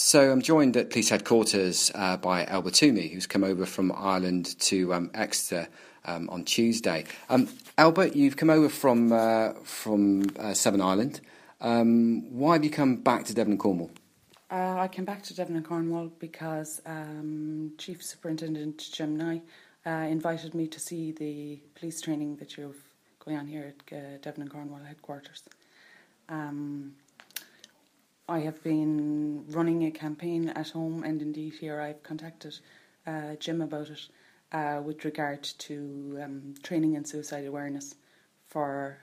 So I'm joined at police headquarters uh, by Albert Toomey, who's come over from Ireland to um, Exeter um, on Tuesday. Um, Albert, you've come over from uh, from uh, Ireland. Um, why have you come back to Devon and Cornwall? Uh, I came back to Devon and Cornwall because um, Chief Superintendent Jim Nye uh, invited me to see the police training that you're going on here at uh, Devon and Cornwall headquarters. Um, I have been running a campaign at home, and indeed here I've contacted uh, Jim about it uh, with regard to um, training and suicide awareness for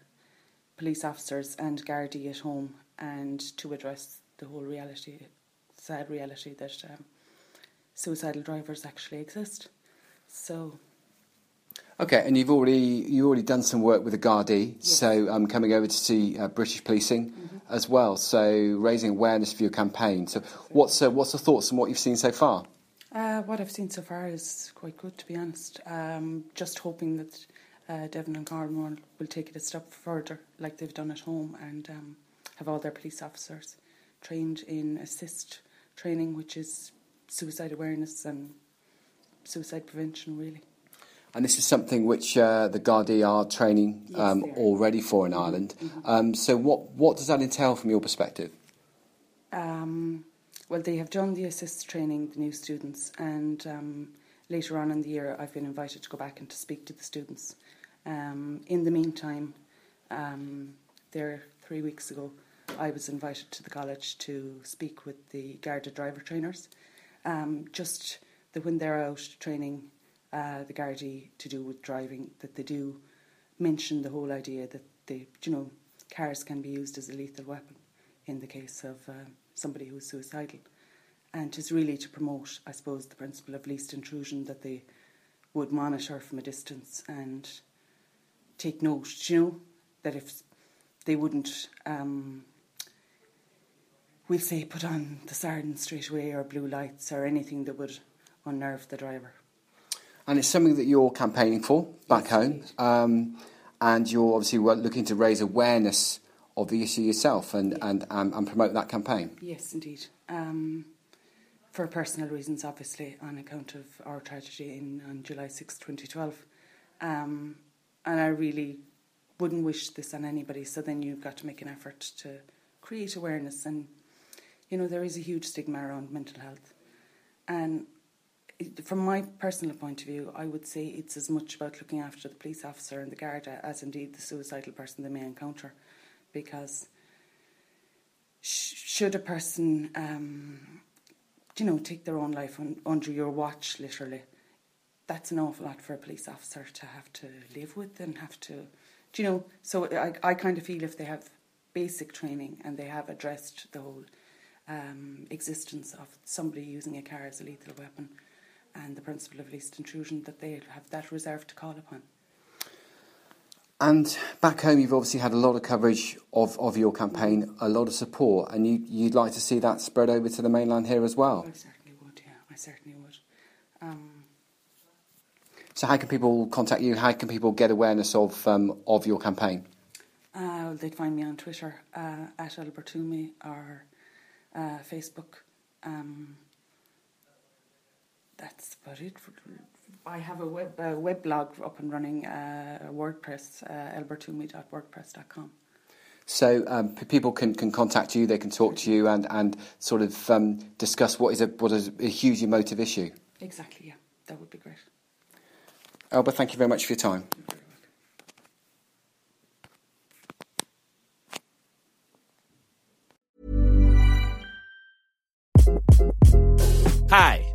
police officers and Gardaí at home, and to address the whole reality, sad reality that um, suicidal drivers actually exist. So Okay, and you've already you already done some work with the Gardaí, Yes. so I'm um, coming over to see uh, British policing as well. So raising awareness for your campaign. So what's uh, what's the thoughts on what you've seen so far? Uh, what I've seen so far is quite good, to be honest. Um, just hoping that uh, Devon and Cornwall will take it a step further, like they've done at home, and um, have all their police officers trained in ASIST training, which is suicide awareness and suicide prevention, really. And this is something which uh, the Gardaí are training um, are. already for in Ireland. Um, so what what does that entail from your perspective? Um, well, they have done the ASIST training, the new students, and um, later on in the year, I've been invited to go back and to speak to the students. Um, in the meantime, um, there three weeks ago, I was invited to the college to speak with the Garda driver trainers. Um, just that when they're out training uh, the Gardaí to do with driving, that they do mention the whole idea that they, you know, cars can be used as a lethal weapon in the case of uh, somebody who's suicidal. And it's really to promote, I suppose, the principle of least intrusion that they would monitor from a distance and take note, you know, that if they wouldn't, um, we'll say, put on the siren straight away or blue lights or anything that would unnerve the driver. And it's something that you're campaigning for back home, um, and you're obviously looking to raise awareness of the issue yourself and and, um, and promote that campaign. Yes, indeed. Um, for personal reasons, obviously, on account of our tragedy in on July 6, 2012. Um, and I really wouldn't wish this on anybody, so then you've got to make an effort to create awareness. And, you know, there is a huge stigma around mental health. And from my personal point of view, I would say it's as much about looking after the police officer and the Garda as indeed the suicidal person they may encounter. Because sh- should a person, um, you know, take their own life un- under your watch, literally, that's an awful lot for a police officer to have to live with and have to, you know? So I, I kind of feel if they have basic training and they have addressed the whole um, existence of somebody using a car as a lethal weapon and the principle of least intrusion, that they have that reserve to call upon. And back home, you've obviously had a lot of coverage of, of your campaign, a lot of support, and you, you'd like to see that spread over to the mainland here as well. I certainly would, yeah, I certainly would. Um, So, how can people contact you? How can people get awareness of um, of your campaign? Uh, they'd find me on Twitter uh, at Albertumi or uh, Facebook. Um, that's about it. I have a web a web blog up and running, uh, WordPress, uh, albertumi.wordpress.com. So um, people can, can contact you, they can talk to you, and, and sort of um, discuss what is a what is a huge emotive issue. Exactly. Yeah, that would be great. Albert, thank you very much for your time. Hi,